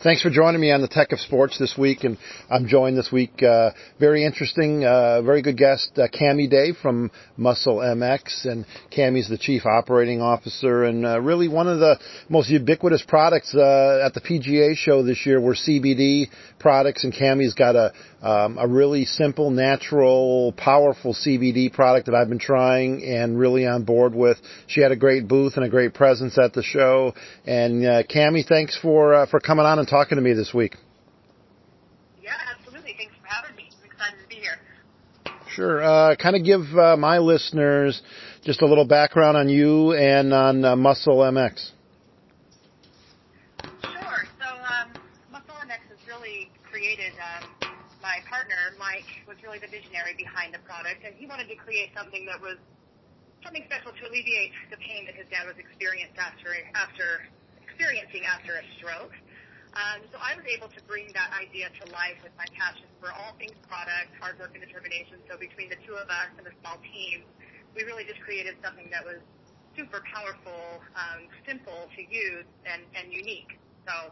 Thanks for joining me on the Tech of Sports this week, and I'm joined this week, uh, very interesting, uh, very good guest, uh, Cami Day from Muscle MX, and Cami's the Chief Operating Officer, and uh, really one of the most ubiquitous products uh, at the PGA show this year were CBD products, and Cami's got a um, a really simple, natural, powerful CBD product that I've been trying and really on board with. She had a great booth and a great presence at the show, and uh, Cami, thanks for uh, for coming on and talking to me this week. Yeah, absolutely. Thanks for having me. I'm excited to be here. Sure. Uh, kind of give uh, my listeners just a little background on you and on uh, Muscle MX. Sure. So um, Muscle MX has really created. Um, my partner Mike was really the visionary behind the product, and he wanted to create something that was something special to alleviate the pain that his dad was experiencing after after experiencing after a stroke. Um, so I was able to bring that idea to life with my passion for all things product, hard work, and determination. So between the two of us and a small team, we really just created something that was super powerful, um, simple to use, and, and unique. So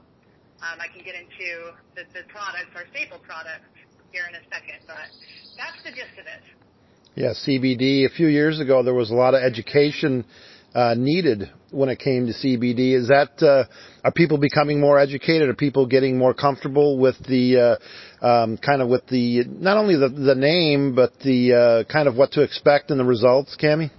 um, I can get into the, the products, our staple products, here in a second, but that's the gist of it. Yeah, CBD. A few years ago, there was a lot of education needed when it came to CBD. Is that uh, are people becoming more educated? Are people getting more comfortable with the uh, um, kind of with the not only the the name but the uh, kind of what to expect and the results, Cami?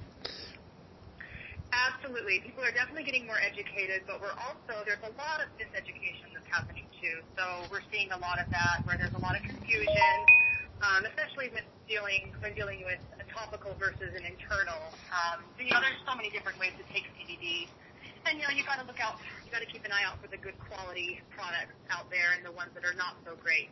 Absolutely, people are definitely getting more educated, but we're also there's a lot of miseducation that's happening too. So we're seeing a lot of that where there's a lot of confusion um, especially when dealing with topical versus an internal. Um, you know, there's so many different ways to take CBD, and you know, you got to look out. You got to keep an eye out for the good quality products out there and the ones that are not so great.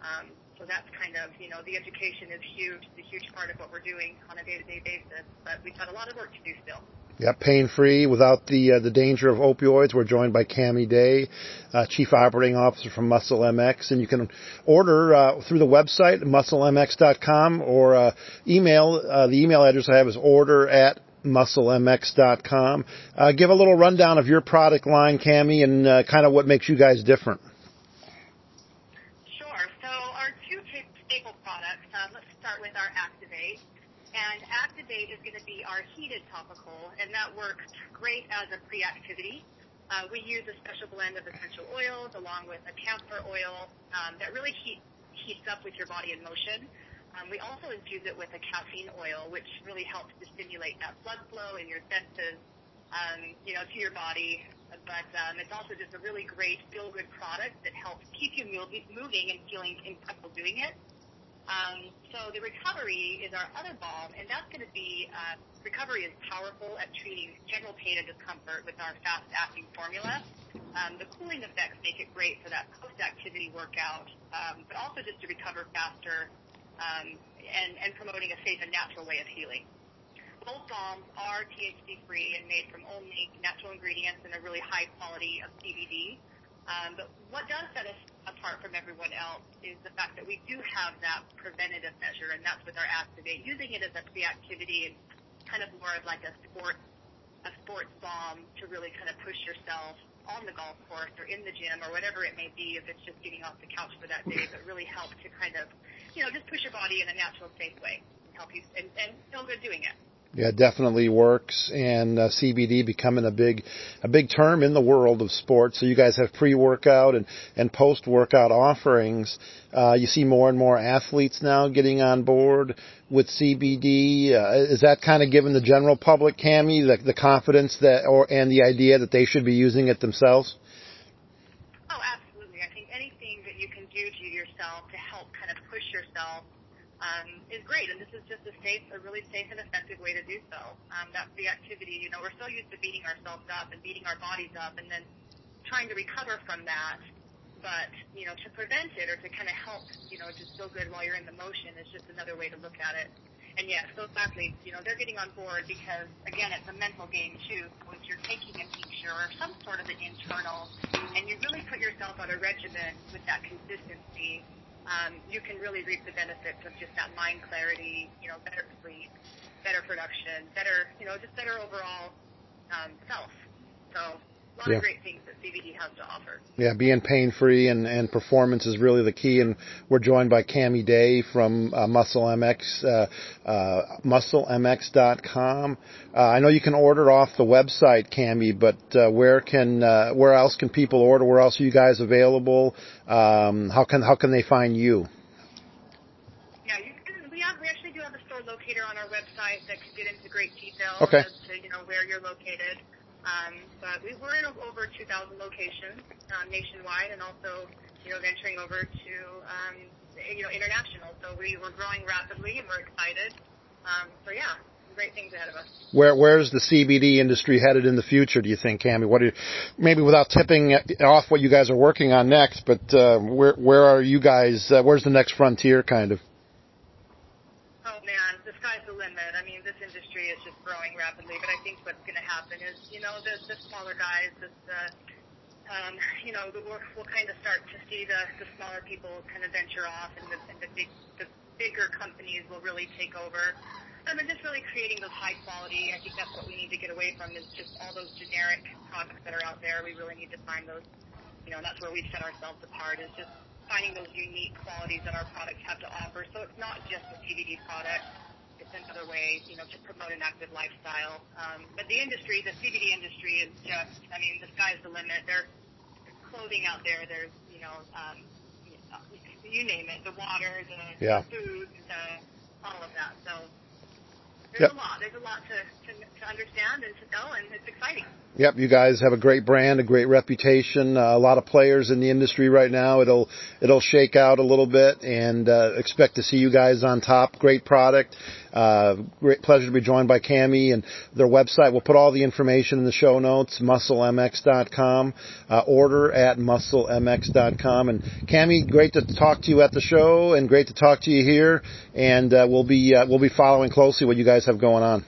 Um, so that's kind of, you know, the education is huge. It's a huge part of what we're doing on a day-to-day basis. But we've got a lot of work to do still. Yep, pain free without the uh, the danger of opioids. We're joined by Cami Day, uh, Chief Operating Officer from Muscle MX, and you can order uh, through the website musclemx.com or uh, email. Uh, the email address I have is order at musclemx.com. Uh, give a little rundown of your product line, Cami, and kind of what makes you guys different. Sure. So our two staple products. Uh, let's start with our Activate. Activate is going to be our heated topical, and that works great as a pre-activity. Uh, we use a special blend of essential oils along with a camphor oil um, that really heat, heats up with your body in motion. Um, we also infuse it with a caffeine oil, which really helps to stimulate that blood flow in your senses, um, you know, to your body. But um, it's also just a really great feel-good product that helps keep you moving and feeling incredible doing it. Um, so the recovery is our other balm, and that's going to be uh, recovery is powerful at treating general pain and discomfort with our fast-acting formula. Um, the cooling effects make it great for that post-activity workout, um, but also just to recover faster um, and, and promoting a safe and natural way of healing. Both balms are THC-free and made from only natural ingredients and a really high quality of CBD. Um, but what does set us apart from everyone else is the fact that we do have that preventative measure, and that's with our Activate, using it as a pre-activity kind of more of like a sport, a sports balm to really kind of push yourself on the golf course or in the gym or whatever it may be, if it's just getting off the couch for that day, but really help to kind of, you know, just push your body in a natural, safe way, and help you and, and feel good doing it. Yeah, definitely works, and uh, CBD becoming a big, a big term in the world of sports. So you guys have pre-workout and and post-workout offerings. Uh, you see more and more athletes now getting on board with CBD. Uh, is that kind of giving the general public, Cami, the, the confidence that, or and the idea that they should be using it themselves? Oh, absolutely. I think anything that you can do to yourself to help kind of push yourself um, is great, and this is just a safe, a really safe and effective way to do so. Um, that's the activity. You know, we're so used to beating ourselves up and beating our bodies up, and then trying to recover from that. But you know, to prevent it or to kind of help, you know, just feel good while you're in the motion is just another way to look at it. And yes, those athletes, you know, they're getting on board because again, it's a mental game too. So you're taking a tincture or some sort of an internal, and you really put yourself on a regimen with that consistency, um, you can really reap the benefits of just that mind clarity, you know, better sleep, better production, better, you know, just better overall um, self. So a lot yeah. of great things that has to offer. Yeah, being pain free and, and performance is really the key. And we're joined by Cami Day from uh, Muscle MX, uh, uh, musclemx.com. Uh, I know you can order off the website, Cami, but uh, where can uh, where else can people order? Where else are you guys available? Um, how can how can they find you? Yeah, you can, we have we actually do have a store locator on our website that can get into great detail Okay. as to you know where you're located. Um, but we, we're in over 2,000 locations um, nationwide, and also you know venturing over to um, you know international. So we we're growing rapidly, and we're excited. Um, so yeah, great things ahead of us. Where where's the CBD industry headed in the future? Do you think, Cami? What are maybe without tipping off what you guys are working on next, but uh, where where are you guys? Uh, where's the next frontier, kind of? Oh man, the sky's the limit. I mean, industry is just growing rapidly. But I think what's going to happen is, you know, the the smaller guys, this, uh, um, you know, the, we'll, we'll kind of start to see the the smaller people kind of venture off, and the and the big the bigger companies will really take over. Um, and just really creating those high quality. I think that's what we need to get away from is just all those generic products that are out there. We really need to find those. You know, and that's where we set ourselves apart is just finding those unique qualities that our products have to offer. So it's not just a CBD product. It's another way, you know, to promote an active lifestyle. Um, but the industry, the CBD industry is just, I mean, the sky's the limit. There's clothing out there. There's, you know, um, you name it, the water, the, Yeah. food, the, all of that. So Yep. there's a lot. There's a lot to, to, to understand and to know, and it's exciting. Yep, you guys have a great brand, a great reputation, uh, a lot of players in the industry right now. It'll it'll shake out a little bit, and uh, expect to see you guys on top. Great product. Uh, great pleasure to be joined by Cami and their website. We'll put all the information in the show notes. MuscleMX.com. Uh, order at MuscleMX.com. And Cami, great to talk to you at the show, and great to talk to you here. And uh, we'll be uh, we'll be following closely what you guys have going on.